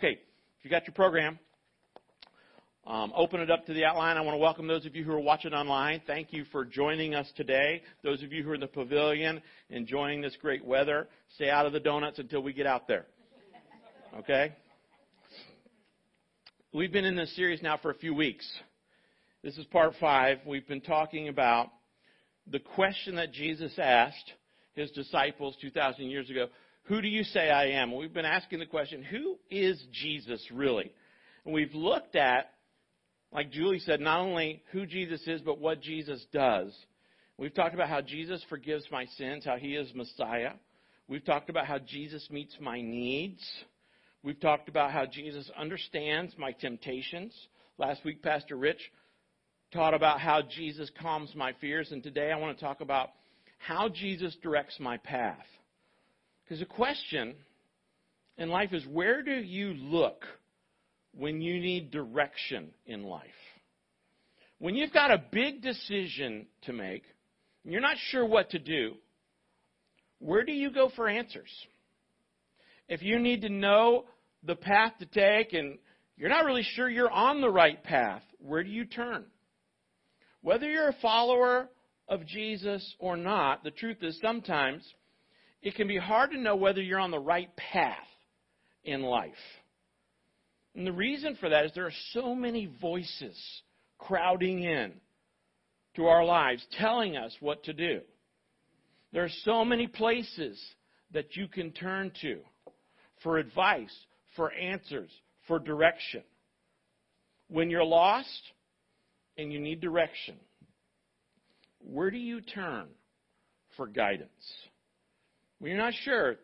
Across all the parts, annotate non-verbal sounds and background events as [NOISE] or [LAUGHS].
Okay, if you got your program, um, open it up to the outline. I want to welcome those of you who are watching online. Thank you for joining us today. Those of you who are in the pavilion enjoying this great weather, stay out of the donuts until we get out there. Okay? We've been in this series now for a few weeks. This is part five. We've been talking about the question that Jesus asked his disciples 2,000 years ago Who do you say I am? We've been asking the question, Who is Jesus really? And we've looked at, like Julie said, not only who Jesus is, but what Jesus does. We've talked about how Jesus forgives my sins, how he is Messiah. We've talked about how Jesus meets my needs. We've talked about how Jesus understands my temptations. Last week, Pastor Rich taught about how Jesus calms my fears, and today I want to talk about how Jesus directs my path. Because the question in life is where do you look when you need direction in life? When you've got a big decision to make, and you're not sure what to do, where do you go for answers? If you need to know the path to take and you're not really sure you're on the right path, where do you turn? Whether you're a follower of Jesus or not, the truth is sometimes it can be hard to know whether you're on the right path in life. And the reason for that is there are so many voices crowding in to our lives telling us what to do. There are so many places that you can turn to for advice, for answers, for direction. When you're lost, and you need direction, where do you turn for guidance? When you're not sure,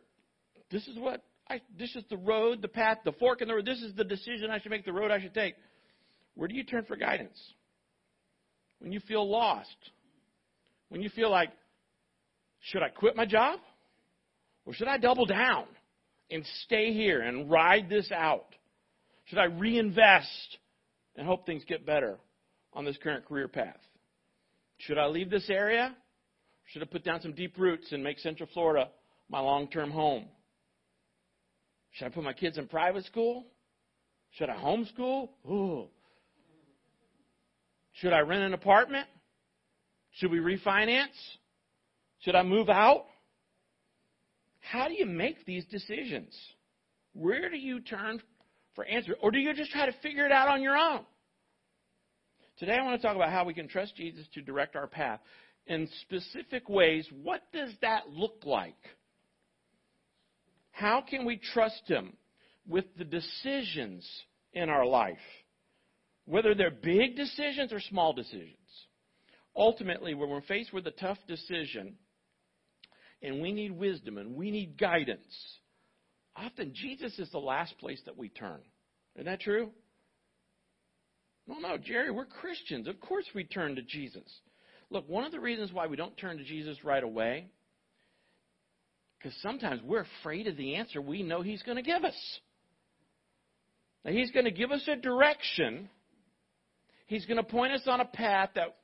this is what I, this is the road, the path, the fork in the road. This is the decision I should make, the road I should take. Where do you turn for guidance? When you feel lost, when you feel like, should I quit my job? Or should I double down and stay here and ride this out? Should I reinvest and hope things get better? on this current career path? Should I leave this area? Should I put down some deep roots and make Central Florida my long term home? Should I put my kids in private school? Should I homeschool? Ooh. Should I rent an apartment? Should we refinance? Should I move out? How do you make these decisions? Where do you turn for answers? Or do you just try to figure it out on your own? Today I want to talk about how we can trust Jesus to direct our path. In specific ways, what does that look like? How can we trust Him with the decisions in our life? Whether they're big decisions or small decisions. Ultimately, when we're faced with a tough decision and we need wisdom and we need guidance, often Jesus is the last place that we turn. Isn't that true? No, no, Jerry, we're Christians. Of course we turn to Jesus. Look, one of the reasons why we don't turn to Jesus right away, because sometimes we're afraid of the answer we know He's going to give us. Now, He's going to give us a direction, He's going to point us on a path that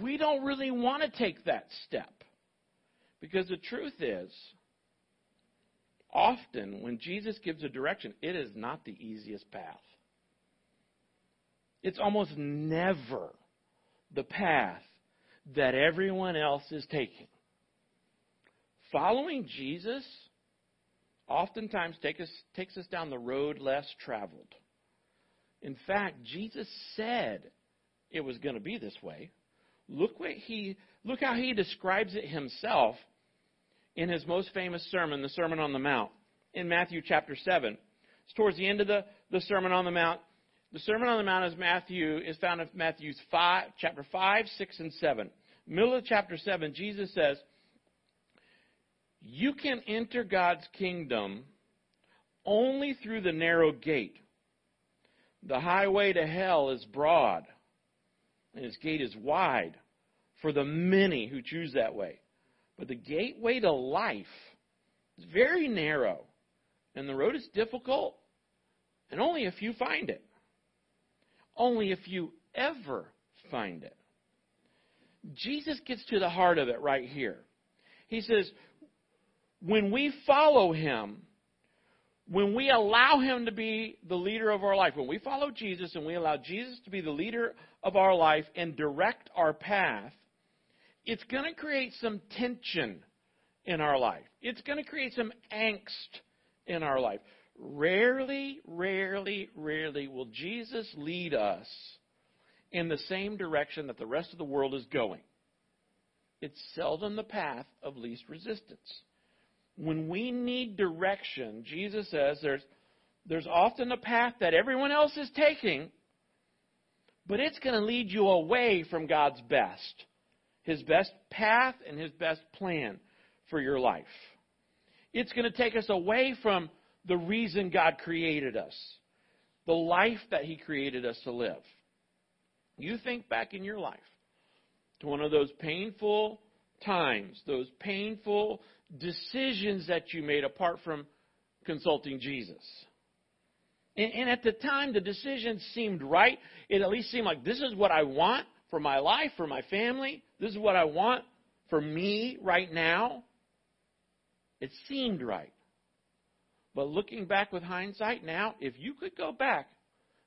we don't really want to take that step. Because the truth is, often when Jesus gives a direction, it is not the easiest path. It's almost never the path that everyone else is taking. Following Jesus oftentimes take us, takes us down the road less traveled. In fact, Jesus said it was going to be this way. Look what he look how he describes it himself in his most famous sermon, the Sermon on the Mount, in Matthew chapter 7. It's towards the end of the, the Sermon on the Mount. The Sermon on the Mount is Matthew is found in Matthew 5, chapter 5, 6, and 7. Middle of chapter 7, Jesus says, You can enter God's kingdom only through the narrow gate. The highway to hell is broad, and its gate is wide for the many who choose that way. But the gateway to life is very narrow, and the road is difficult, and only a few find it only if you ever find it. Jesus gets to the heart of it right here. He says, when we follow him, when we allow Him to be the leader of our life, when we follow Jesus and we allow Jesus to be the leader of our life and direct our path, it's going to create some tension in our life. It's going to create some angst in our life. Rarely, rarely, rarely will Jesus lead us in the same direction that the rest of the world is going. It's seldom the path of least resistance. When we need direction, Jesus says there's, there's often a path that everyone else is taking, but it's going to lead you away from God's best. His best path and His best plan for your life. It's going to take us away from the reason God created us, the life that He created us to live. You think back in your life to one of those painful times, those painful decisions that you made apart from consulting Jesus. And, and, at the time, the decision seemed right. It at least seemed like this is what I want for my life, for my family. This is what I want for me right now. It seemed right. But looking back with hindsight now, if you could go back,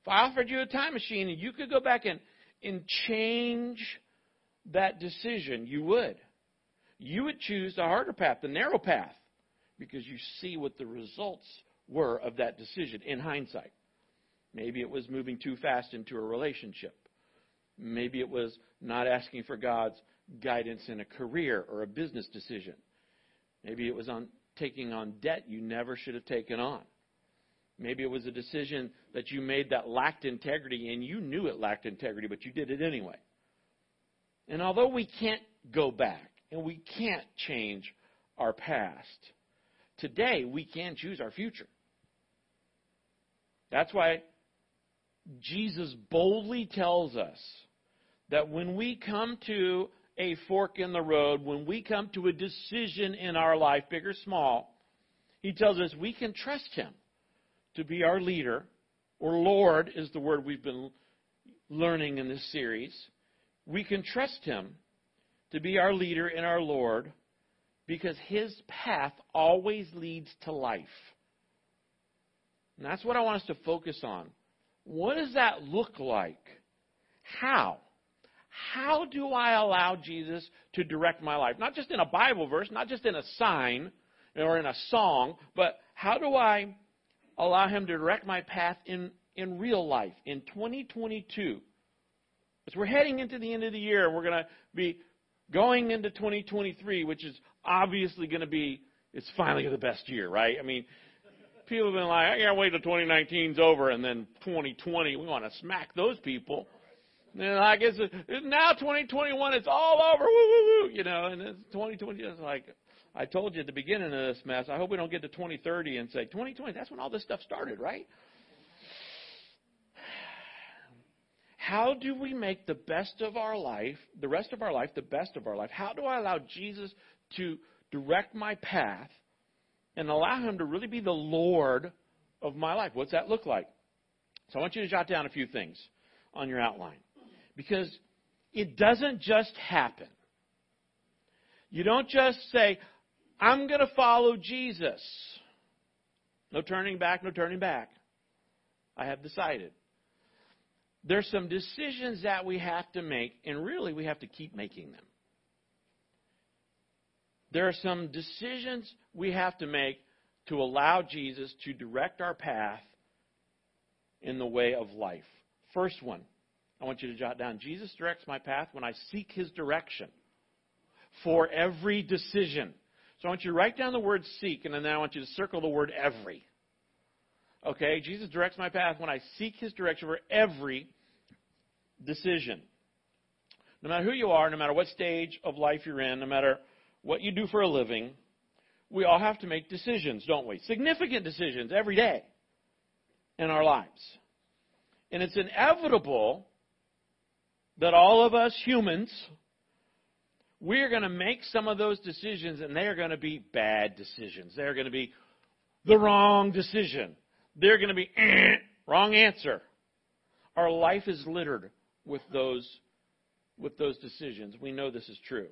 if I offered you a time machine and you could go back and, and change that decision, you would. You would choose the harder path, the narrow path, because you see what the results were of that decision in hindsight. Maybe it was moving too fast into a relationship. Maybe it was not asking for God's guidance in a career or a business decision. Maybe it was on taking on debt you never should have taken on. Maybe it was a decision that you made that lacked integrity and you knew it lacked integrity, but you did it anyway. And although we can't go back and we can't change our past, today we can choose our future. That's why Jesus boldly tells us that when we come to a fork in the road, when we come to a decision in our life, big or small, he tells us we can trust him to be our leader, or Lord is the word we've been learning in this series. We can trust him to be our leader and our Lord because his path always leads to life. And that's what I want us to focus on. What does that look like? How? How do I allow Jesus to direct my life? Not just in a Bible verse, not just in a sign or in a song, but how do I allow Him to direct my path in, in real life in 2022? As we're heading into the end of the year, we're going to be going into 2023, which is obviously going to be, it's finally the best year, right? I mean, people have been like, I can't wait till 2019's over, and then 2020, we want to smack those people. And I guess now 2021, it's all over. Woo, woo, woo. You know, and it's 2020 is like, I told you at the beginning of this mess. I hope we don't get to 2030 and say 2020. That's when all this stuff started, right? How do we make the best of our life, the rest of our life, the best of our life? How do I allow Jesus to direct my path and allow Him to really be the Lord of my life? What's that look like? So I want you to jot down a few things on your outline. Because it doesn't just happen. You don't just say, I'm going to follow Jesus. No turning back, no turning back. I have decided. There's some decisions that we have to make, and really we have to keep making them. There are some decisions we have to make to allow Jesus to direct our path in the way of life. First one, I want you to jot down Jesus directs my path when I seek his direction for every decision. So I want you to write down the word seek, and then I want you to circle the word every. Okay? Jesus directs my path when I seek his direction for every decision. No matter who you are, no matter what stage of life you're in, no matter what you do for a living, we all have to make decisions, don't we? Significant decisions every day in our lives. And it's inevitable that all of us humans, we're going to make some of those decisions, and they are going to be bad decisions. They're going to be the wrong decision. They're going to be eh, wrong answer. Our life is littered with those with those decisions. We know this is true.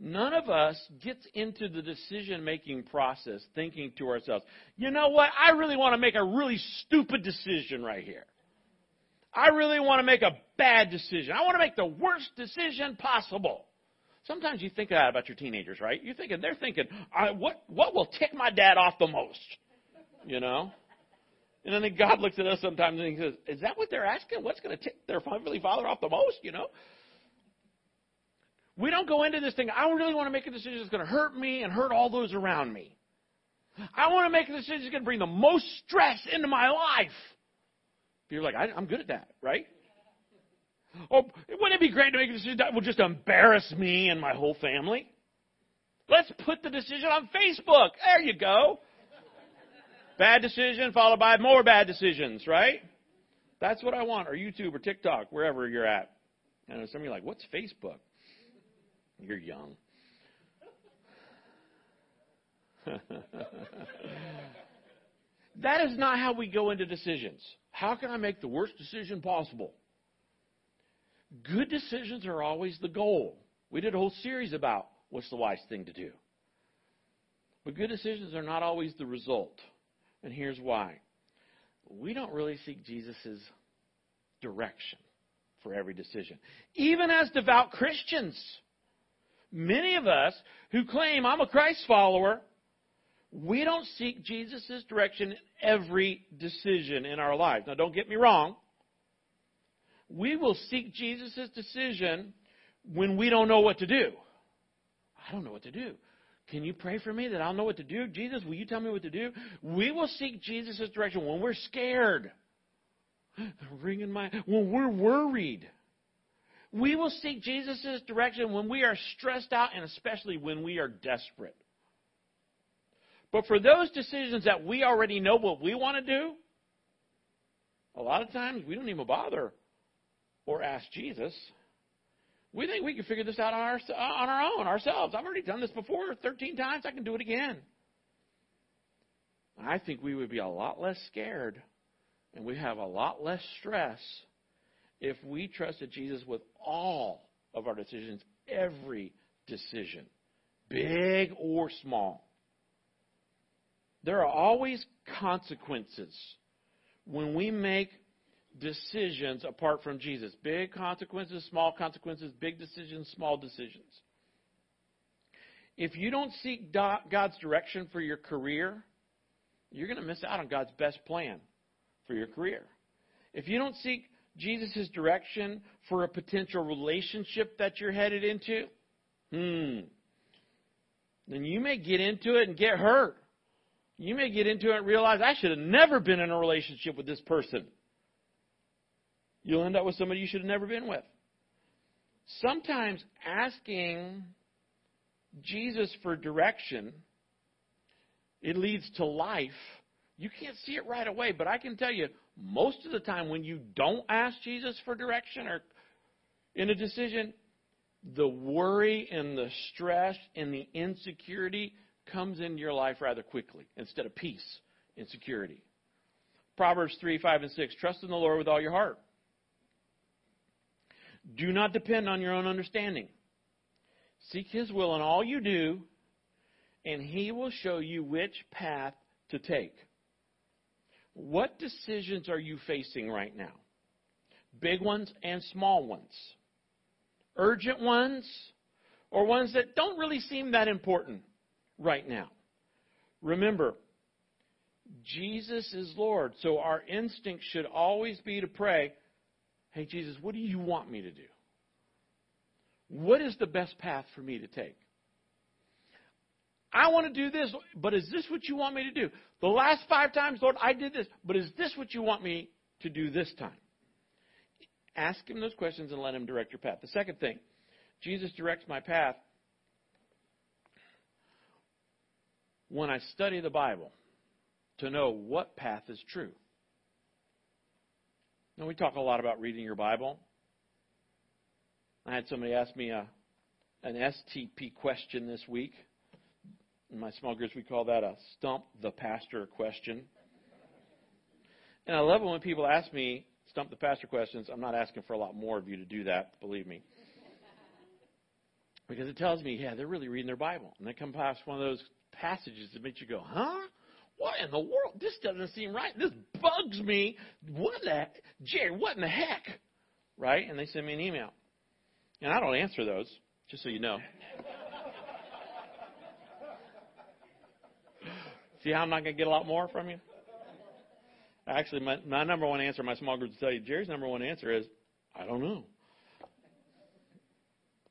None of us gets into the decision making process thinking to ourselves, you know what? I really want to make a really stupid decision right here. I really want to make a bad decision. I want to make the worst decision possible. Sometimes you think that about your teenagers, right? You're thinking they're thinking, what what will tick my dad off the most? You know? And I think God looks at us sometimes and he says, Is that what they're asking? What's going to tick their heavenly father off the most? You know? We don't go into this thing, I really want to make a decision that's going to hurt me and hurt all those around me. I want to make a decision that's going to bring the most stress into my life. You're like, I, am good at that, right? Oh, wouldn't it be great to make a decision that will just embarrass me and my whole family? Let's put the decision on Facebook. There you go. Bad decision followed by more bad decisions, right? That's what I want, or YouTube or TikTok, wherever you're at. And some of you are like, what's Facebook? You're young. [LAUGHS] that is not how we go into decisions. How can I make the worst decision possible? Good decisions are always the goal. We did a whole series about what's the wise thing to do. But good decisions are not always the result. And here's why. We don't really seek Jesus' direction for every decision. Even as devout Christians, many of us who claim I'm a Christ follower, we don't seek Jesus' direction in every decision in our lives. Now, don't get me wrong. We will seek Jesus' decision when we don't know what to do. I don't know what to do. Can you pray for me that I'll know what to do? Jesus, will you tell me what to do? We will seek Jesus' direction when we're scared. Ringing my when we're worried. We will seek Jesus' direction when we are stressed out and especially when we are desperate. But for those decisions that we already know what we want to do, a lot of times we don't even bother or ask Jesus. We think we can figure this out on our, on our own, ourselves. I've already done this before 13 times. I can do it again. I think we would be a lot less scared and we have a lot less stress if we trusted Jesus with all of our decisions, every decision, big or small. There are always consequences when we make decisions apart from Jesus. Big consequences, small consequences, big decisions, small decisions. If you don't seek God's direction for your career, you're going to miss out on God's best plan for your career. If you don't seek Jesus' direction for a potential relationship that you're headed into, hmm, then you may get into it and get hurt. You may get into it and realize I should have never been in a relationship with this person. You'll end up with somebody you should have never been with. Sometimes asking Jesus for direction, it leads to life. You can't see it right away, but I can tell you, most of the time when you don't ask Jesus for direction or in a decision, the worry and the stress and the insecurity comes into your life rather quickly instead of peace and security. Proverbs 3, 5, and 6. Trust in the Lord with all your heart. Do not depend on your own understanding. Seek His will in all you do, and He will show you which path to take. What decisions are you facing right now? Big ones and small ones. Urgent ones, or ones that don't really seem that important right now. Remember, Jesus is Lord, so our instinct should always be to pray, Hey, Jesus, what do you want me to do? What is the best path for me to take? I want to do this, but is this what you want me to do? The last five times, Lord, I did this, but is this what you want me to do this time? Ask him those questions and let him direct your path. The second thing, Jesus directs my path when I study the Bible to know what path is true. Now, we talk a lot about reading your Bible. I had somebody ask me a, an STP question this week. In my small groups, we call that a stump the pastor question. And I love it when people ask me stump the pastor questions. I'm not asking for a lot more of you to do that, believe me. Because it tells me, yeah, they're really reading their Bible. And they come past one of those passages that makes you go, huh? What in the world? This doesn't seem right. This bugs me. What the, Jerry, what in the heck? Right? And they send me an email. And I don't answer those, just so you know. [LAUGHS] See how I'm not going to get a lot more from you? Actually, my, my number one answer, my small group will tell you, Jerry's number one answer is, I don't know.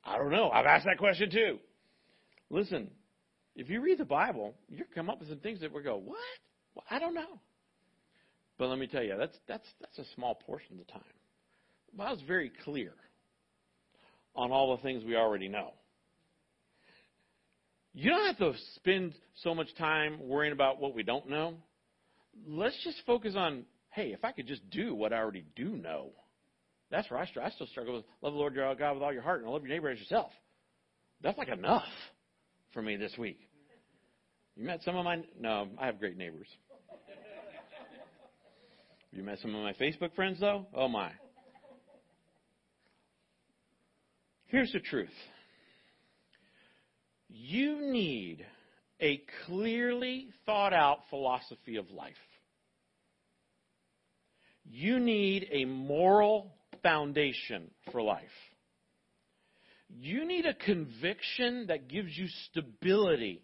I don't know. I've asked that question too. Listen, if you read the Bible, you come up with some things that we go, what? Well, I don't know. But let me tell you, that's that's that's a small portion of the time. The Bible's very clear on all the things we already know. You don't have to spend so much time worrying about what we don't know. Let's just focus on, hey, if I could just do what I already do know. That's where I, I still struggle with love the Lord your God with all your heart and love your neighbor as yourself. That's like enough for me this week. You met some of my no, I have great neighbors. You met some of my Facebook friends though? Oh my. Here's the truth. You need a clearly thought out philosophy of life. You need a moral foundation for life. You need a conviction that gives you stability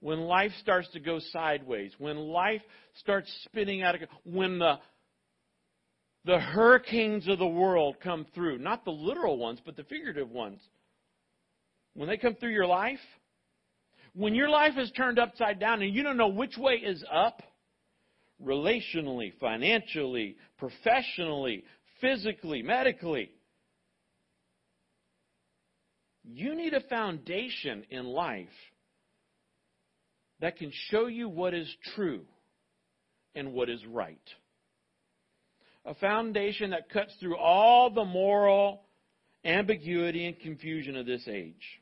when life starts to go sideways, when life starts spinning out of when the the hurricanes of the world come through, not the literal ones, but the figurative ones. When they come through your life, when your life is turned upside down and you don't know which way is up, relationally, financially, professionally, physically, medically, you need a foundation in life that can show you what is true and what is right. A foundation that cuts through all the moral ambiguity and confusion of this age.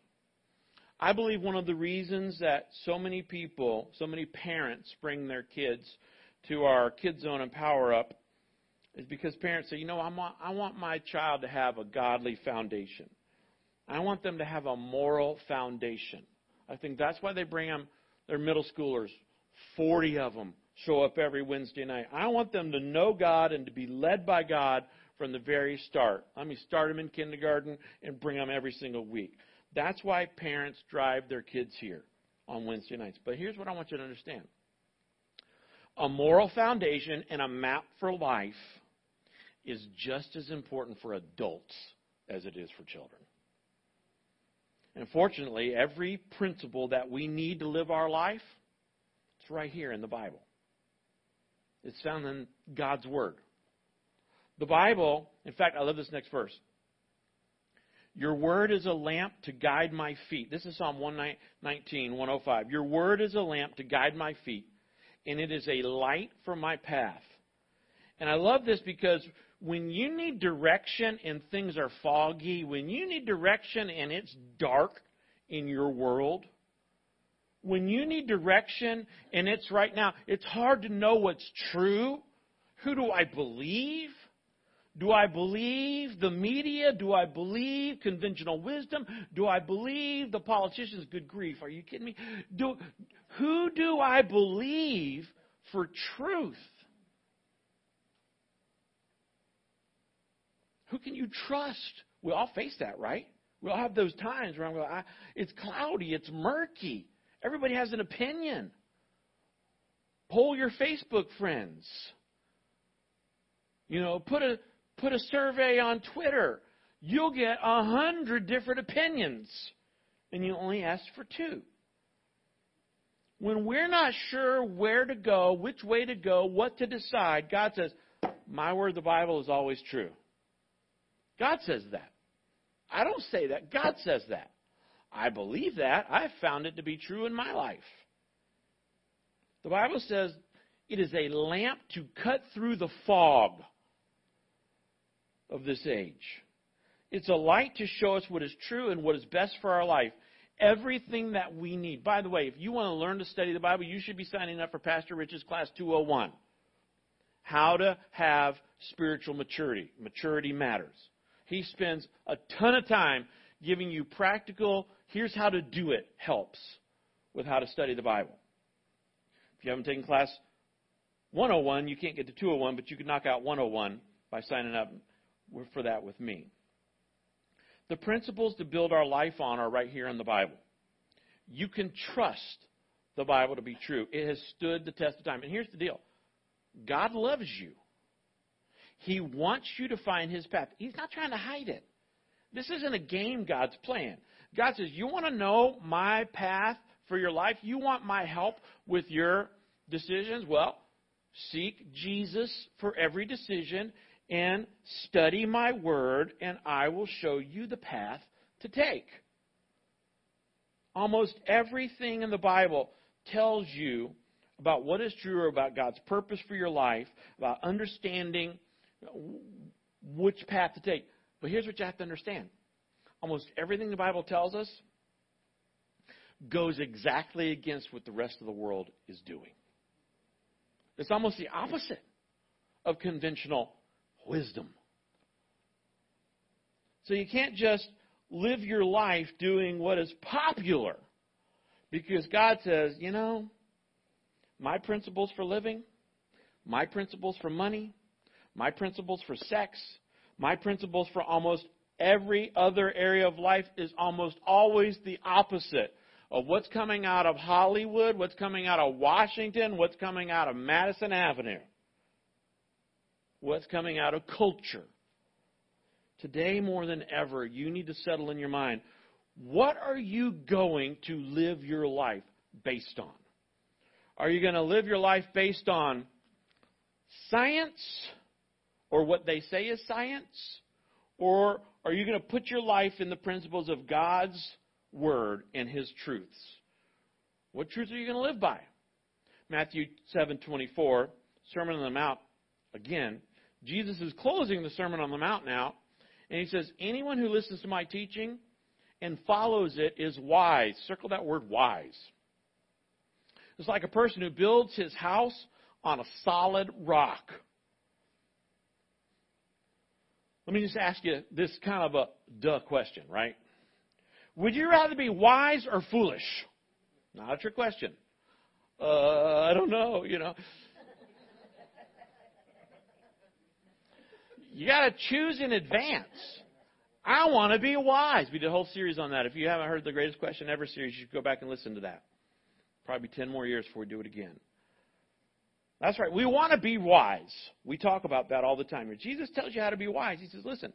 I believe one of the reasons that so many people, so many parents bring their kids to our Kids Zone and Power Up is because parents say, you know, I want, I want my child to have a godly foundation. I want them to have a moral foundation. I think that's why they bring them, their middle schoolers, 40 of them show up every Wednesday night. I want them to know God and to be led by God from the very start. Let me start them in kindergarten and bring them every single week. That's why parents drive their kids here on Wednesday nights. But here's what I want you to understand a moral foundation and a map for life is just as important for adults as it is for children. And fortunately, every principle that we need to live our life, it's right here in the Bible. It's found in God's Word. The Bible, in fact, I love this next verse. Your word is a lamp to guide my feet. This is Psalm 119, 105. Your word is a lamp to guide my feet, and it is a light for my path. And I love this because when you need direction and things are foggy, when you need direction and it's dark in your world, when you need direction and it's right now, it's hard to know what's true. Who do I believe? Do I believe the media? Do I believe conventional wisdom? Do I believe the politicians? Good grief, are you kidding me? Do, who do I believe for truth? Who can you trust? We all face that, right? We all have those times where I'm going, I, it's cloudy, it's murky. Everybody has an opinion. Poll your Facebook friends. You know, put a put a survey on Twitter. You'll get a hundred different opinions, and you only ask for two. When we're not sure where to go, which way to go, what to decide, God says, "My word, the Bible is always true." God says that. I don't say that. God says that. I believe that. I've found it to be true in my life. The Bible says it is a lamp to cut through the fog of this age. It's a light to show us what is true and what is best for our life. Everything that we need. By the way, if you want to learn to study the Bible, you should be signing up for Pastor Rich's class 201. How to have spiritual maturity. Maturity matters. He spends a ton of time giving you practical, here's how to do it helps with how to study the Bible. If you haven't taken class 101, you can't get to 201, but you can knock out 101 by signing up for that with me. The principles to build our life on are right here in the Bible. You can trust the Bible to be true. It has stood the test of time. And here's the deal God loves you. He wants you to find His path. He's not trying to hide it. This isn't a game God's playing. God says, You want to know my path for your life? You want my help with your decisions? Well, seek Jesus for every decision and study my word, and I will show you the path to take. Almost everything in the Bible tells you about what is true about God's purpose for your life, about understanding which path to take. But here's what you have to understand almost everything the Bible tells us goes exactly against what the rest of the world is doing. It's almost the opposite of conventional wisdom. So you can't just live your life doing what is popular because God says, you know, my principles for living, my principles for money, my principles for sex, my principles for almost every other area of life is almost always the opposite of what's coming out of Hollywood, what's coming out of Washington, what's coming out of Madison Avenue, what's coming out of culture. Today, more than ever, you need to settle in your mind what are you going to live your life based on? Are you going to live your life based on science or what they say is science? Or are you going to put your life in the principles of God's word and his truths? What truths are you going to live by? Matthew 7:24, Sermon on the Mount again. Jesus is closing the Sermon on the Mount now, and he says, "Anyone who listens to my teaching and follows it is wise." Circle that word wise. It's like a person who builds his house on a solid rock. Let me just ask you this kind of a duh question, right? Would you rather be wise or foolish? Not a trick question. Uh, I don't know, you know. You got to choose in advance. I want to be wise. We did a whole series on that. If you haven't heard the Greatest Question Ever series, you should go back and listen to that. Probably 10 more years before we do it again. That's right. We want to be wise. We talk about that all the time. Jesus tells you how to be wise. He says, listen,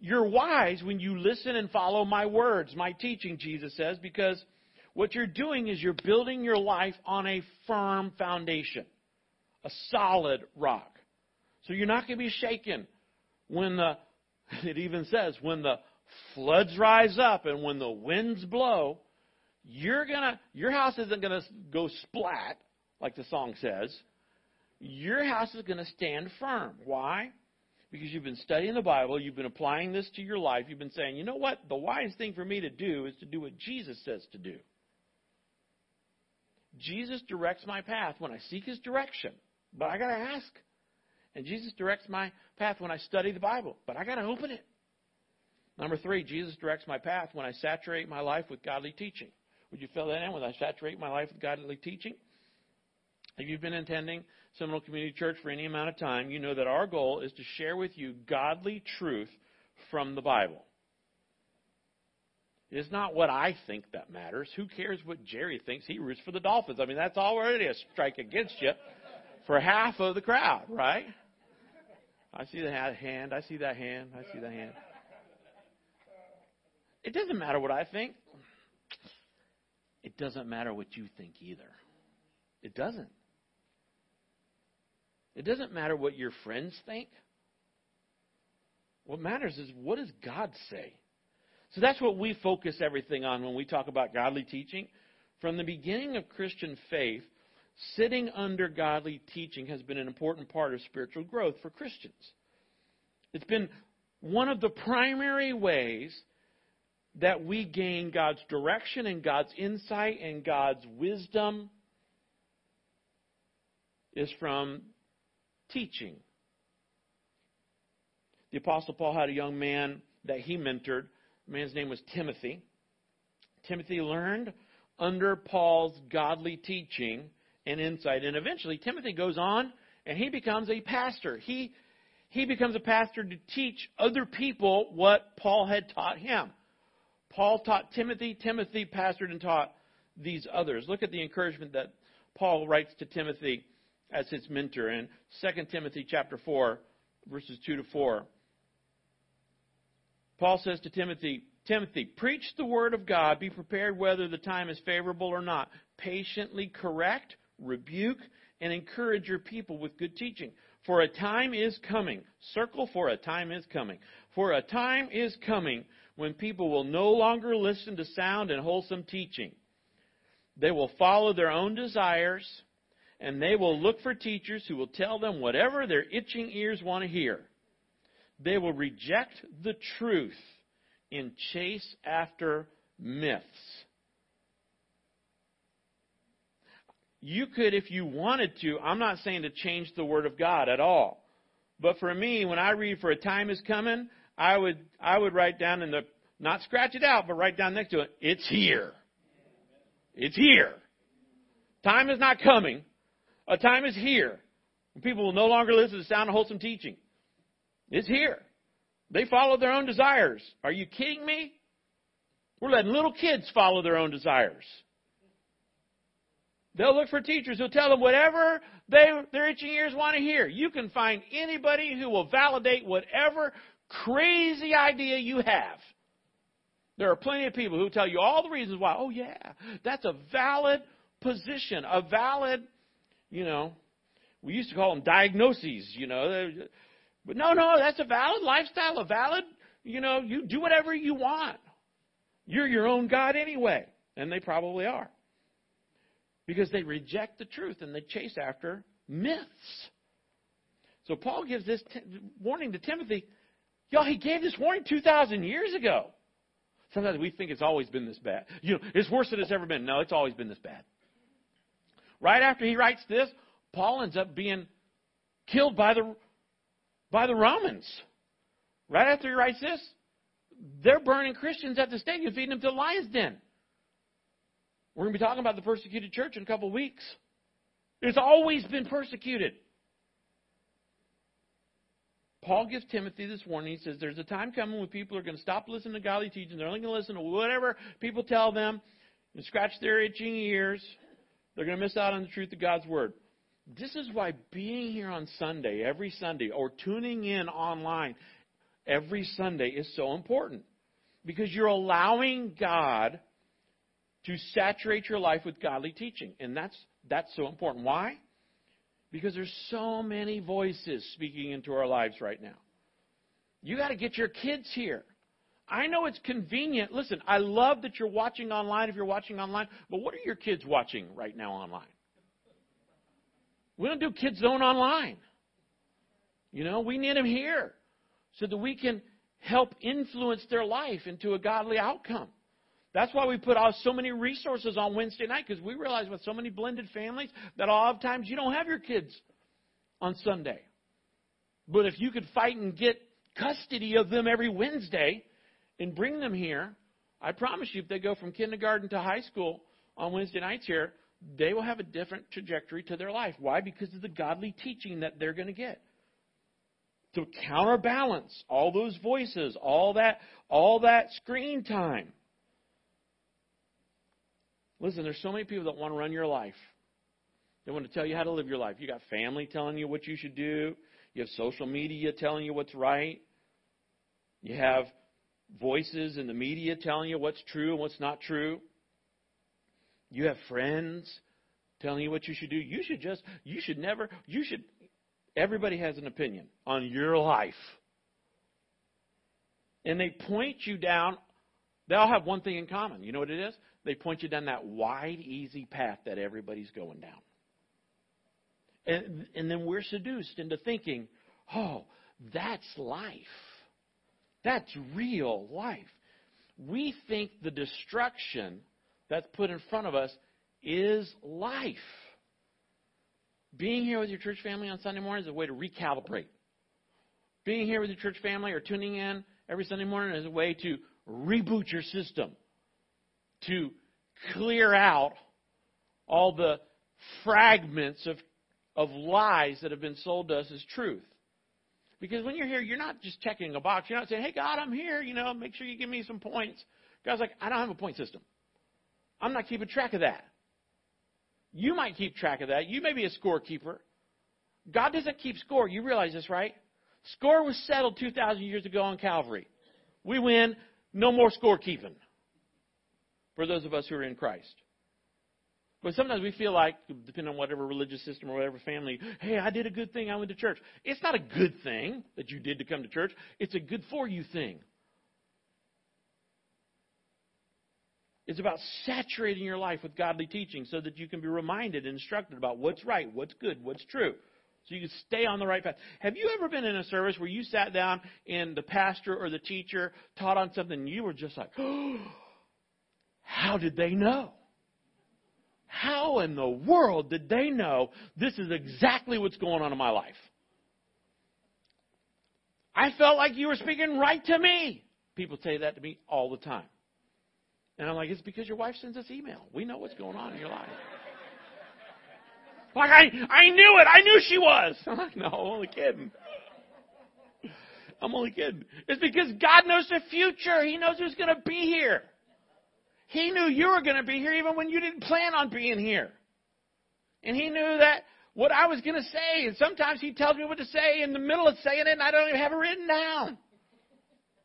you're wise when you listen and follow my words, my teaching, Jesus says, because what you're doing is you're building your life on a firm foundation, a solid rock. So you're not going to be shaken when the, [LAUGHS] it even says, when the floods rise up and when the winds blow, you're gonna, your house isn't gonna go splat, like the song says. Your house is gonna stand firm. Why? because you've been studying the Bible, you've been applying this to your life, you've been saying, you know what? The wise thing for me to do is to do what Jesus says to do. Jesus directs my path when I seek his direction, but I got to ask. And Jesus directs my path when I study the Bible, but I got to open it. Number three, Jesus directs my path when I saturate my life with godly teaching. Would you fill that in when I saturate my life with godly teaching? If you've been attending Seminole Community Church for any amount of time, you know that our goal is to share with you godly truth from the Bible. It's not what I think that matters. Who cares what Jerry thinks? He roots for the Dolphins. I mean, that's already a strike against you for half of the crowd, right? I see the hand. I see that hand. I see that hand. It doesn't matter what I think. It doesn't matter what you think either. It doesn't. It doesn't matter what your friends think. What matters is what does God say? So that's what we focus everything on when we talk about godly teaching. From the beginning of Christian faith, sitting under godly teaching has been an important part of spiritual growth for Christians. It's been one of the primary ways that we gain God's direction and God's insight and God's wisdom is from teaching. The Apostle Paul had a young man that he mentored The man's name was Timothy. Timothy learned under Paul's godly teaching and insight. And eventually, Timothy goes on and he becomes a pastor. He, he becomes a pastor to teach other people what Paul had taught him. Paul taught Timothy, Timothy pastored and taught these others. Look at the encouragement that Paul writes to Timothy as his mentor in 2 Timothy chapter 4 verses 2 to 4. Paul says to Timothy, Timothy, preach the word of God, be prepared whether the time is favorable or not. Patiently correct, rebuke, and encourage your people with good teaching. For a time is coming. Circle for a time is coming. For a time is coming when people will no longer listen to sound and wholesome teaching. They will follow their own desires, and they will look for teachers who will tell them whatever their itching ears want to hear. They will reject the truth and chase after myths. You could, if you wanted to, I'm not saying to change the Word of God at all. But for me, when I read for a time is coming, I would, I would write down in the, not scratch it out, but write down next to it, it's here. It's here. Time is not coming. A time is here. When people will no longer listen to sound and wholesome teaching. It's here. They follow their own desires. Are you kidding me? We're letting little kids follow their own desires. They'll look for teachers who'll tell them whatever they, their itching ears want to hear. You can find anybody who will validate whatever crazy idea you have. There are plenty of people who tell you all the reasons why. Oh, yeah, that's a valid position, a valid, you know, we used to call them diagnoses, you know. But no, no, that's a valid lifestyle, a valid, you know, you do whatever you want. You're your own God anyway. And they probably are. Because they reject the truth and they chase after myths. So Paul gives this t- warning to Timothy. Y'all, he gave this warning 2,000 years ago. Sometimes we think it's always been this bad. You know, it's worse than it's ever been. No, it's always been this bad. Right after he writes this, Paul ends up being killed by the by the Romans. Right after he writes this, they're burning Christians at the stake and feeding them to the lion's den. We're going to be talking about the persecuted church in a couple of weeks. It's always been persecuted. Paul gives Timothy this warning. He says there's a time coming when people are going to stop listening to godly teaching. They're only going to listen to whatever people tell them and scratch their itching ears. They're going to miss out on the truth of God's Word. This is why being here on Sunday, every Sunday, or tuning in online every Sunday is so important. Because you're allowing God to saturate your life with godly teaching. And that's, that's so important. Why? Because there's so many voices speaking into our lives right now. You got to get your kids here. I know it's convenient. Listen, I love that you're watching online if you're watching online, but what are your kids watching right now online? We don't do Kids Zone online. You know, we need them here so that we can help influence their life into a godly outcome. That's why we put out so many resources on Wednesday night because we realize with so many blended families that a lot of times you don't have your kids on Sunday. But if you could fight and get custody of them every Wednesday and bring them here, I promise you, if they go from kindergarten to high school on Wednesday nights here, they will have a different trajectory to their life. Why? Because of the godly teaching that they're going to get. To counterbalance all those voices, all that, all that screen time. Listen, there's so many people that want to run your life. They want to tell you how to live your life. You got family telling you what you should do. You have social media telling you what's right. You have voices in the media telling you what's true and what's not true. You have friends telling you what you should do. You should just, you should never, you should, everybody has an opinion on your life. And they point you down, they all have one thing in common. You know what it is? They point you down that wide, easy path that everybody's going down. And, and then we're seduced into thinking, oh, that's life. That's real life. We think the destruction that's put in front of us is life. Being here with your church family on Sunday morning is a way to recalibrate. Being here with your church family or tuning in every Sunday morning is a way to reboot your system, to clear out all the fragments of, of lies that have been sold to us as truth. Because when you're here, you're not just checking a box. You're not saying, hey, God, I'm here. You know, make sure you give me some points. God's like, I don't have a point system. I'm not keeping track of that. You might keep track of that. You may be a scorekeeper. God doesn't keep score. You realize this, right? Score was settled 2,000 years ago on Calvary. We win. No more scorekeeping for those of us who are in Christ. But sometimes we feel like, depending on whatever religious system or whatever family, hey, I did a good thing. I went to church. It's not a good thing that you did to come to church. It's a good for you thing. It's about saturating your life with godly teaching so that you can be reminded and instructed about what's right, what's good, what's true. So you can stay on the right path. Have you ever been in a service where you sat down and the pastor or the teacher taught on something and you were just like, oh, [GASPS] how did they know? How in the world did they know this is exactly what's going on in my life? I felt like you were speaking right to me. People say that to me all the time. And I'm like, it's because your wife sends us email. We know what's going on in your life. like, I, I knew it. I knew she was. [LAUGHS] I'm like, no, I'm only kidding. I'm only kidding. It's because God knows the future. He knows who's going to be here. He knew you were going to be here even when you didn't plan on being here. And He knew that what I was going to say, and sometimes He tells me what to say in the middle of saying it, and I don't even have it written down.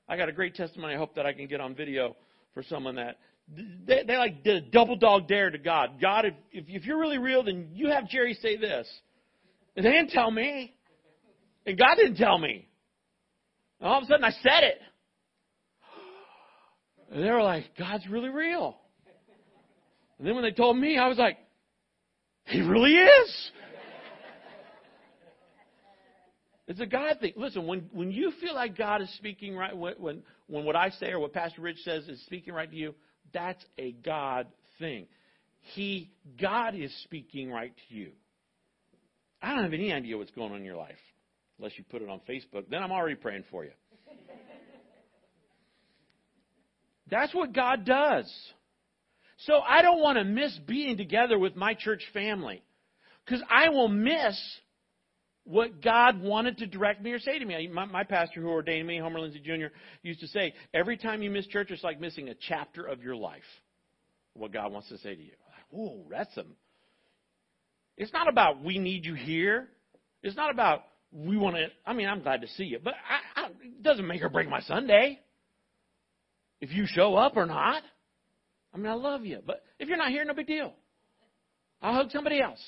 I got a great testimony I hope that I can get on video for someone that they, they like did a double dog dare to God. God, if, if, if you're really real, then you have Jerry say this. And they didn't tell me. And God didn't tell me. And all of a sudden I said it. And they were like, God's really real. And then when they told me, I was like, He really is. It's a God thing. Listen, when, when you feel like God is speaking right, when, when, when what I say or what Pastor Rich says is speaking right to you, that's a God thing. He, God is speaking right to you. I don't have any idea what's going on in your life unless you put it on Facebook. Then I'm already praying for you. That's what God does. So I don't want to miss being together with my church family because I will miss what God wanted to direct me or say to me. My, my pastor who ordained me, Homer Lindsay Jr., used to say, every time you miss church, it's like missing a chapter of your life. What God wants to say to you. Whoa, that's a. It's not about we need you here. It's not about we want to. I mean, I'm glad to see you, but I, I, it doesn't make or break my Sunday. If you show up or not, I mean, I love you, but if you're not here, no big deal. I'll hug somebody else.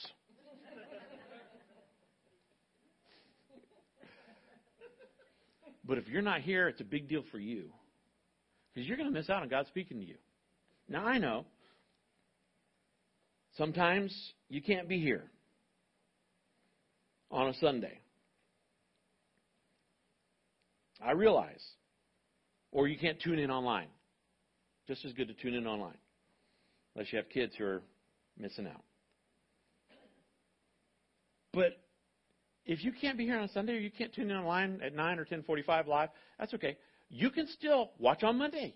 But if you're not here, it's a big deal for you. Because you're going to miss out on God speaking to you. Now, I know sometimes you can't be here on a Sunday. I realize. Or you can't tune in online. Just as good to tune in online. Unless you have kids who are missing out. But if you can't be here on Sunday or you can't tune in online at 9 or 10:45 live, that's okay. You can still watch on Monday.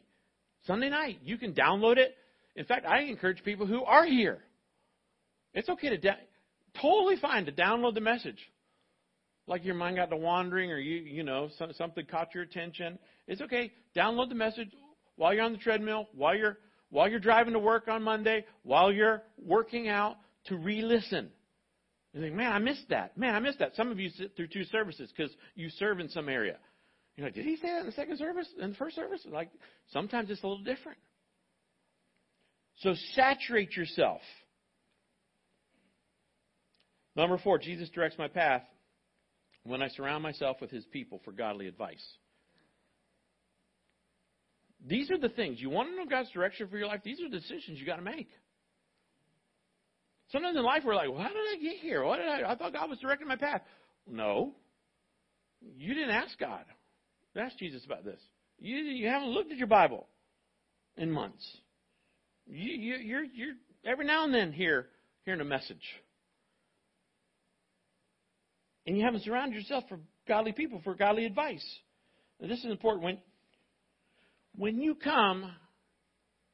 Sunday night, you can download it. In fact, I encourage people who are here. It's okay to da- totally fine to download the message. Like your mind got to wandering or you you know something caught your attention. It's okay. Download the message while you're on the treadmill, while you're while you're driving to work on Monday, while you're working out to re-listen. You think, man, I missed that. Man, I missed that. Some of you sit through two services because you serve in some area. You're like, did he say that in the second service? In the first service? Like, sometimes it's a little different. So saturate yourself. Number four, Jesus directs my path when I surround myself with his people for godly advice. These are the things. You want to know God's direction for your life? These are the decisions you got to make. Sometimes in life we're like, well, how did I get here? What did I? I thought God was directing my path. No, you didn't ask God. Ask Jesus about this. You you haven't looked at your Bible in months. You, you you're you're every now and then here hearing a message, and you haven't surrounded yourself for godly people for godly advice. Now, this is important when When you come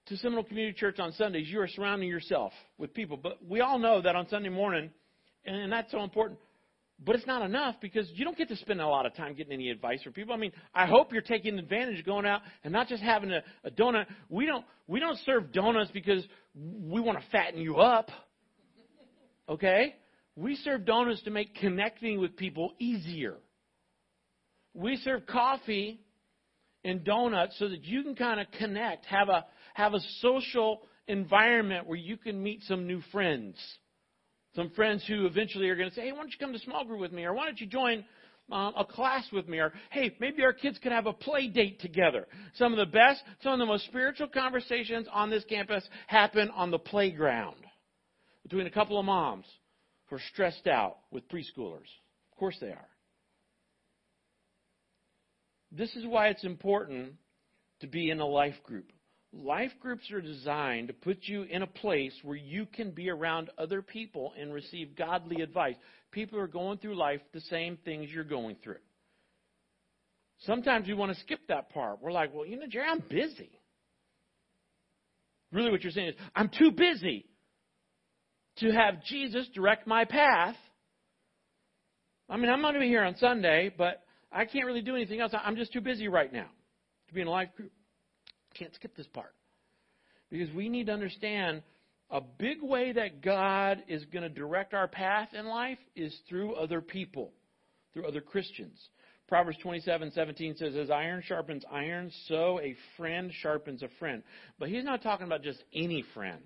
to Seminole Community Church on Sundays, you are surrounding yourself with people. But we all know that on Sunday morning, and that's so important, but it's not enough because you don't get to spend a lot of time getting any advice from people. I mean, I hope you're taking advantage of going out and not just having a, a donut. We don't we don't serve donuts because we want to fatten you up. Okay? We serve donuts to make connecting with people easier. We serve coffee and donuts so that you can kind of connect, have a have a social environment where you can meet some new friends. Some friends who eventually are going to say, hey, why don't you come to small group with me? Or why don't you join um, a class with me? Or hey, maybe our kids could have a play date together. Some of the best, some of the most spiritual conversations on this campus happen on the playground between a couple of moms who are stressed out with preschoolers. Of course they are. This is why it's important to be in a life group. Life groups are designed to put you in a place where you can be around other people and receive godly advice. People are going through life the same things you're going through. Sometimes we want to skip that part. We're like, well, you know, Jerry, I'm busy. Really, what you're saying is, I'm too busy to have Jesus direct my path. I mean, I'm not going to be here on Sunday, but I can't really do anything else. I'm just too busy right now to be in a life group. Can't skip this part. Because we need to understand a big way that God is going to direct our path in life is through other people, through other Christians. Proverbs 27 17 says, As iron sharpens iron, so a friend sharpens a friend. But he's not talking about just any friend.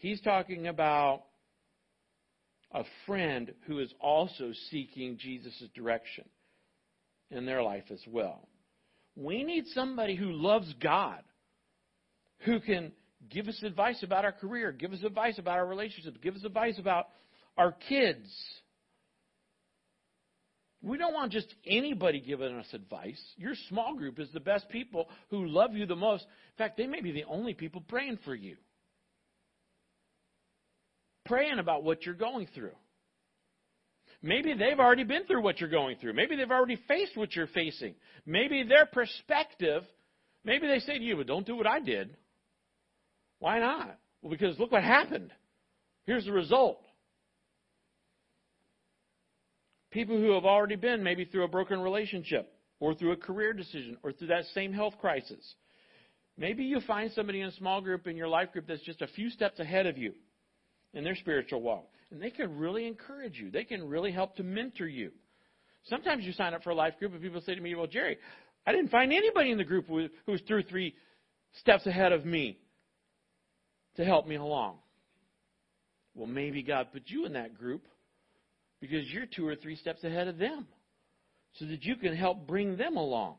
He's talking about a friend who is also seeking Jesus' direction in their life as well. We need somebody who loves God, who can give us advice about our career, give us advice about our relationships, give us advice about our kids. We don't want just anybody giving us advice. Your small group is the best people who love you the most. In fact, they may be the only people praying for you. Praying about what you're going through. Maybe they've already been through what you're going through. Maybe they've already faced what you're facing. Maybe their perspective, maybe they say to you, but don't do what I did. Why not? Well, because look what happened. Here's the result. People who have already been maybe through a broken relationship or through a career decision or through that same health crisis. Maybe you find somebody in a small group in your life group that's just a few steps ahead of you in their spiritual walk. And they can really encourage you. They can really help to mentor you. Sometimes you sign up for a life group and people say to me, Well, Jerry, I didn't find anybody in the group who was two or three steps ahead of me to help me along. Well, maybe God put you in that group because you're two or three steps ahead of them so that you can help bring them along.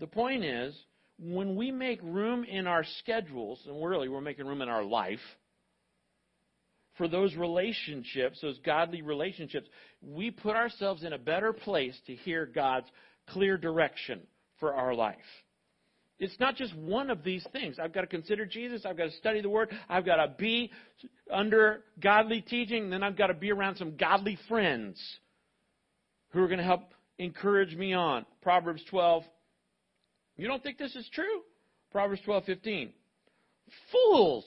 The point is, when we make room in our schedules, and really we're making room in our life, for those relationships, those godly relationships, we put ourselves in a better place to hear God's clear direction for our life. It's not just one of these things. I've got to consider Jesus. I've got to study the Word. I've got to be under godly teaching. Then I've got to be around some godly friends who are going to help encourage me on. Proverbs 12. You don't think this is true? Proverbs 12:15. Fools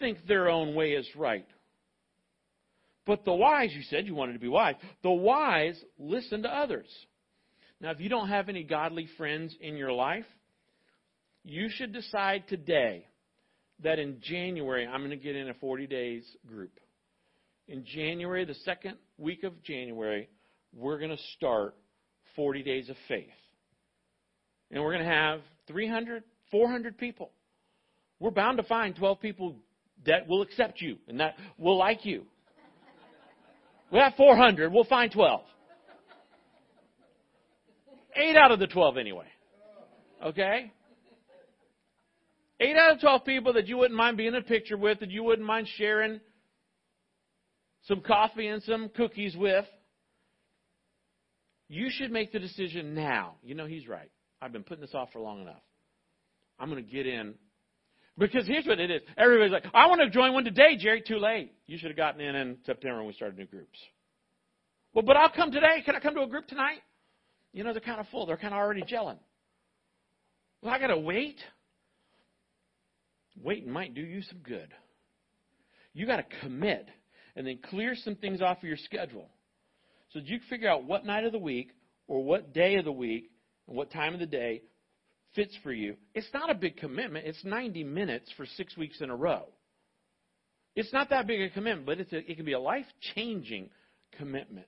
think their own way is right. But the wise, you said you wanted to be wise, the wise listen to others. Now, if you don't have any godly friends in your life, you should decide today that in January, I'm going to get in a 40 days group. In January, the second week of January, we're going to start 40 days of faith. And we're going to have 300, 400 people. We're bound to find 12 people that will accept you and that will like you. We have 400. We'll find 12. Eight out of the 12 anyway. Okay? Eight out of 12 people that you wouldn't mind being in a picture with, that you wouldn't mind sharing some coffee and some cookies with. You should make the decision now. You know, he's right. I've been putting this off for long enough. I'm going to get in because here's what it is. Everybody's like, I want to join one today, Jerry. Too late. You should have gotten in in September when we started new groups. Well, but I'll come today. Can I come to a group tonight? You know, they're kind of full. They're kind of already gelling. Well, I got to wait. Waiting might do you some good. You got to commit and then clear some things off of your schedule. So that you can figure out what night of the week or what day of the week and what time of the day fits for you. It's not a big commitment. It's 90 minutes for six weeks in a row. It's not that big a commitment, but it's a, it can be a life changing commitment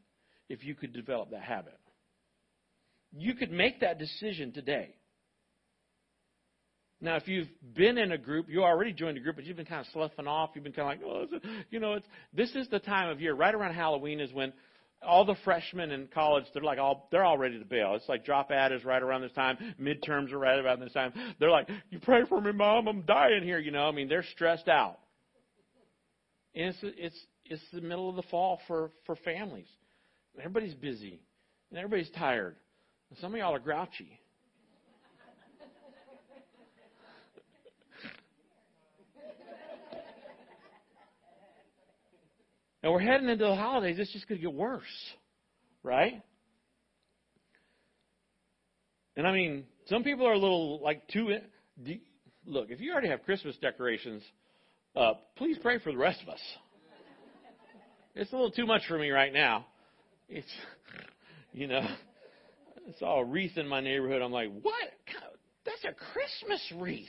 if you could develop that habit. You could make that decision today. Now, if you've been in a group, you already joined a group, but you've been kind of sloughing off. You've been kind of like, oh, you know, it's this is the time of year. Right around Halloween is when all the freshmen in college, they're like all they're all ready to bail. It's like drop out is right around this time. Midterms are right about this time. They're like, you pray for me, mom. I'm dying here. You know, I mean, they're stressed out. And it's it's it's the middle of the fall for for families. Everybody's busy and everybody's tired. And some of y'all are grouchy. And we're heading into the holidays. It's just going to get worse, right? And I mean, some people are a little like too. Look, if you already have Christmas decorations up, please pray for the rest of us. It's a little too much for me right now. It's, you know, it's all a wreath in my neighborhood. I'm like, what? That's a Christmas wreath.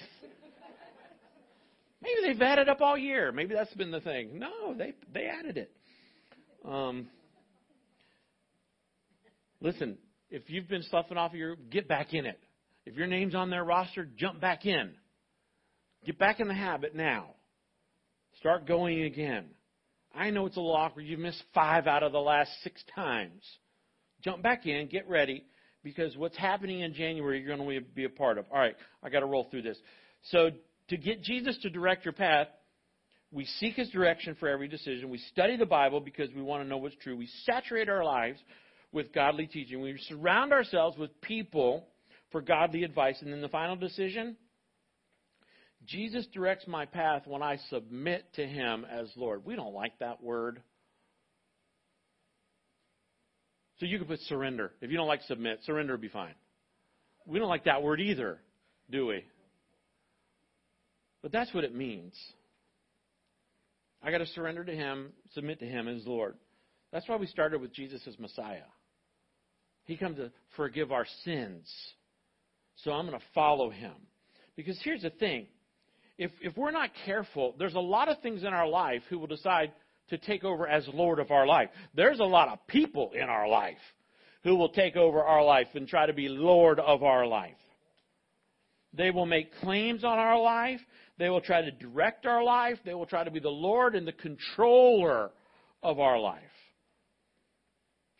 Maybe they've added up all year. Maybe that's been the thing. No, they they added it. Um, listen, if you've been sloughing off of your, get back in it. If your name's on their roster, jump back in. Get back in the habit now. Start going again. I know it's a little awkward. You've missed five out of the last six times. Jump back in, get ready, because what's happening in January, you're going to be a part of. All right, I got to roll through this. So to get Jesus to direct your path, we seek his direction for every decision. We study the Bible because we want to know what's true. We saturate our lives with godly teaching. We surround ourselves with people for godly advice. And then the final decision Jesus directs my path when I submit to him as Lord. We don't like that word. So you could put surrender. If you don't like submit, surrender would be fine. We don't like that word either, do we? But that's what it means. I got to surrender to Him, submit to Him as Lord. That's why we started with Jesus as Messiah. He comes to forgive our sins. So I'm going to follow Him. Because here's the thing if, if we're not careful, there's a lot of things in our life who will decide to take over as Lord of our life. There's a lot of people in our life who will take over our life and try to be Lord of our life. They will make claims on our life. They will try to direct our life. They will try to be the Lord and the controller of our life.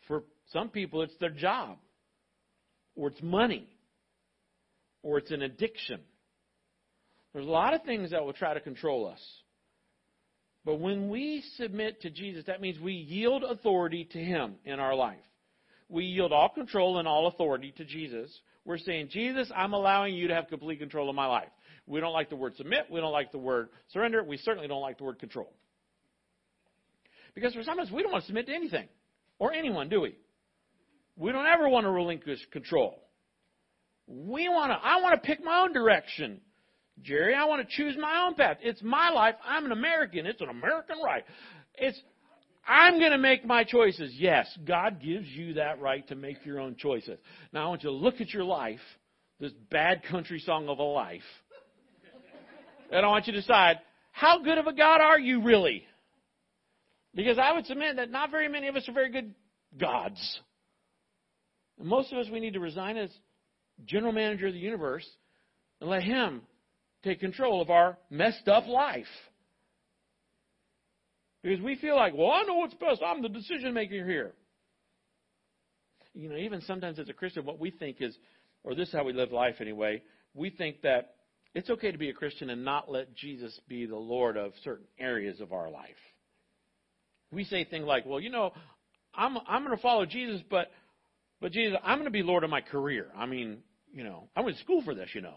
For some people, it's their job, or it's money, or it's an addiction. There's a lot of things that will try to control us. But when we submit to Jesus, that means we yield authority to Him in our life. We yield all control and all authority to Jesus. We're saying, Jesus, I'm allowing you to have complete control of my life. We don't like the word submit. We don't like the word surrender. We certainly don't like the word control. Because for some of us, we don't want to submit to anything or anyone, do we? We don't ever want to relinquish control. We want to, I want to pick my own direction. Jerry, I want to choose my own path. It's my life. I'm an American. It's an American right. It's, I'm going to make my choices. Yes, God gives you that right to make your own choices. Now I want you to look at your life, this bad country song of a life, and I want you to decide, how good of a God are you really? Because I would submit that not very many of us are very good gods. And most of us, we need to resign as general manager of the universe and let Him take control of our messed up life. Because we feel like, well, I know what's best. I'm the decision maker here. You know, even sometimes as a Christian, what we think is, or this is how we live life anyway, we think that it's okay to be a Christian and not let Jesus be the Lord of certain areas of our life. We say things like, well, you know, I'm, I'm going to follow Jesus, but, but Jesus, I'm going to be Lord of my career. I mean, you know, I went to school for this, you know.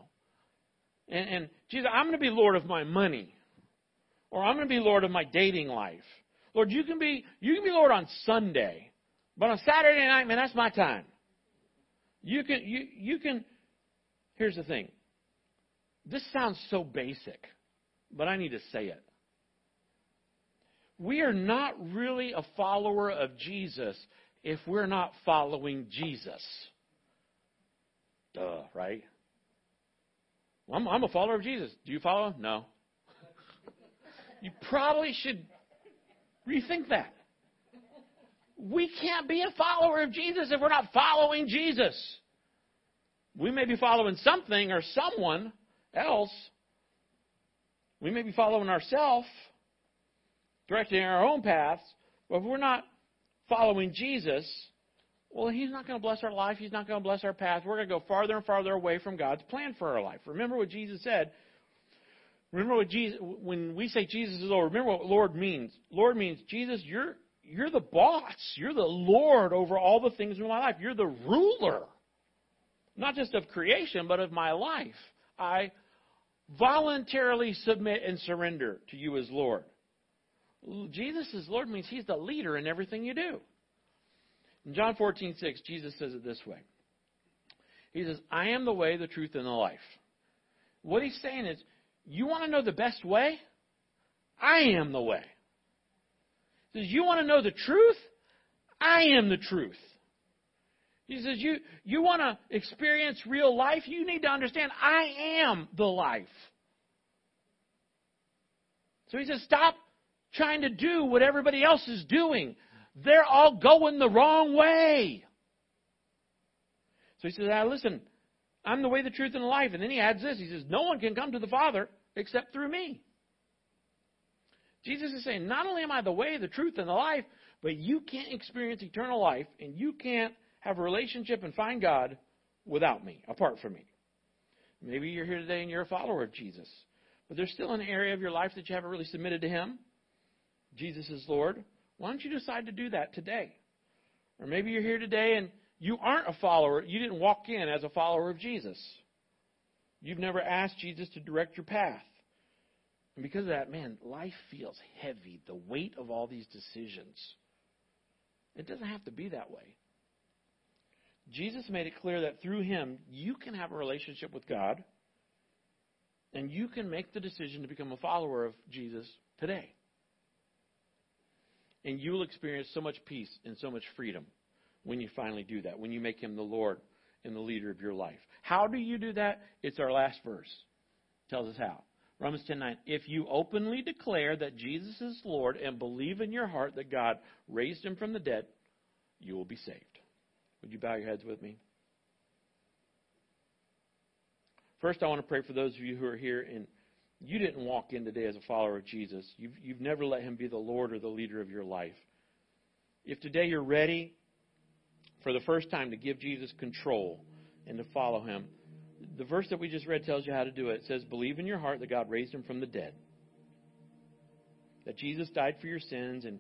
And, and Jesus, I'm going to be Lord of my money. Or I'm going to be Lord of my dating life. Lord, you can be, you can be Lord on Sunday. But on Saturday night, man, that's my time. You can, you, you can, here's the thing. This sounds so basic, but I need to say it. We are not really a follower of Jesus if we're not following Jesus. Duh, right? I'm, I'm a follower of Jesus. Do you follow him? No. [LAUGHS] you probably should rethink that. We can't be a follower of Jesus if we're not following Jesus. We may be following something or someone else. We may be following ourselves, directing our own paths, but if we're not following Jesus, well, He's not going to bless our life. He's not going to bless our path. We're going to go farther and farther away from God's plan for our life. Remember what Jesus said. Remember what Jesus, when we say Jesus is Lord, remember what Lord means. Lord means, Jesus, you're, you're the boss. You're the Lord over all the things in my life. You're the ruler. Not just of creation, but of my life. I voluntarily submit and surrender to you as Lord. Jesus is Lord means He's the leader in everything you do. In John 14, 6, Jesus says it this way. He says, I am the way, the truth, and the life. What he's saying is, you want to know the best way? I am the way. He says, you want to know the truth? I am the truth. He says, you, you want to experience real life? You need to understand, I am the life. So he says, stop trying to do what everybody else is doing. They're all going the wrong way. So he says, ah, listen, I'm the way, the truth, and the life. And then he adds this. He says, no one can come to the Father except through me. Jesus is saying, not only am I the way, the truth, and the life, but you can't experience eternal life, and you can't have a relationship and find God without me, apart from me. Maybe you're here today and you're a follower of Jesus, but there's still an area of your life that you haven't really submitted to Him. Jesus is Lord. Why don't you decide to do that today? Or maybe you're here today and you aren't a follower. You didn't walk in as a follower of Jesus. You've never asked Jesus to direct your path. And because of that, man, life feels heavy. The weight of all these decisions. It doesn't have to be that way. Jesus made it clear that through him, you can have a relationship with God and you can make the decision to become a follower of Jesus today. And you will experience so much peace and so much freedom when you finally do that, when you make him the Lord and the leader of your life. How do you do that? It's our last verse. It tells us how. Romans 10:9 If you openly declare that Jesus is Lord and believe in your heart that God raised him from the dead, you will be saved. Would you bow your heads with me? First, I want to pray for those of you who are here and you didn't walk in today as a follower of Jesus. You've, you've never let him be the Lord or the leader of your life. If today you're ready for the first time to give Jesus control and to follow him, the verse that we just read tells you how to do it. It says, Believe in your heart that God raised him from the dead, that Jesus died for your sins, and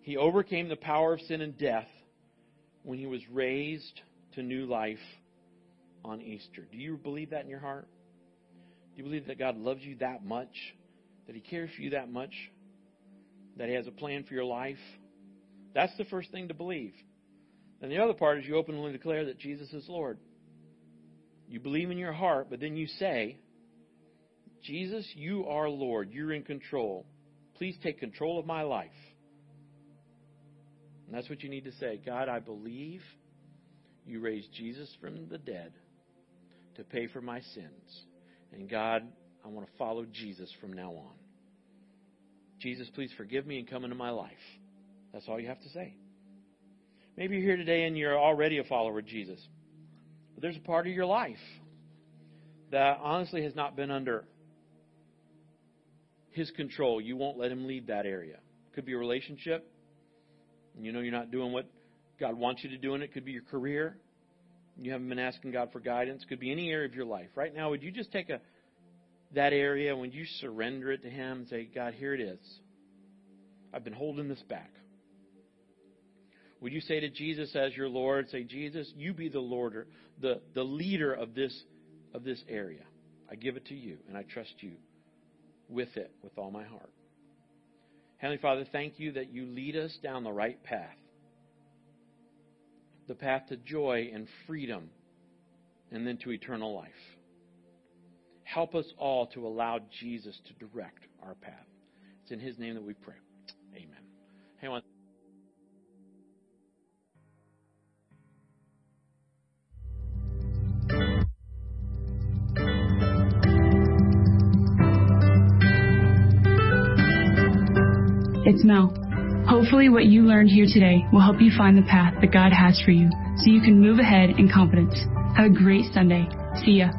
he overcame the power of sin and death when he was raised to new life on Easter. Do you believe that in your heart? Do you believe that God loves you that much? That He cares for you that much? That He has a plan for your life? That's the first thing to believe. And the other part is you openly declare that Jesus is Lord. You believe in your heart, but then you say, Jesus, you are Lord. You're in control. Please take control of my life. And that's what you need to say. God, I believe you raised Jesus from the dead to pay for my sins. And God, I want to follow Jesus from now on. Jesus, please forgive me and come into my life. That's all you have to say. Maybe you're here today and you're already a follower of Jesus. But there's a part of your life that honestly has not been under his control. You won't let him lead that area. Could be a relationship and you know you're not doing what God wants you to do, and it could be your career. You haven't been asking God for guidance. Could be any area of your life. Right now, would you just take a that area, and would you surrender it to Him and say, God, here it is. I've been holding this back. Would you say to Jesus as your Lord, say, Jesus, you be the Lord, the, the leader of this of this area. I give it to you, and I trust you with it with all my heart. Heavenly Father, thank you that you lead us down the right path the path to joy and freedom, and then to eternal life. Help us all to allow Jesus to direct our path. It's in His name that we pray. Amen. Hey, It's Mel. Hopefully, what you learned here today will help you find the path that God has for you so you can move ahead in confidence. Have a great Sunday. See ya.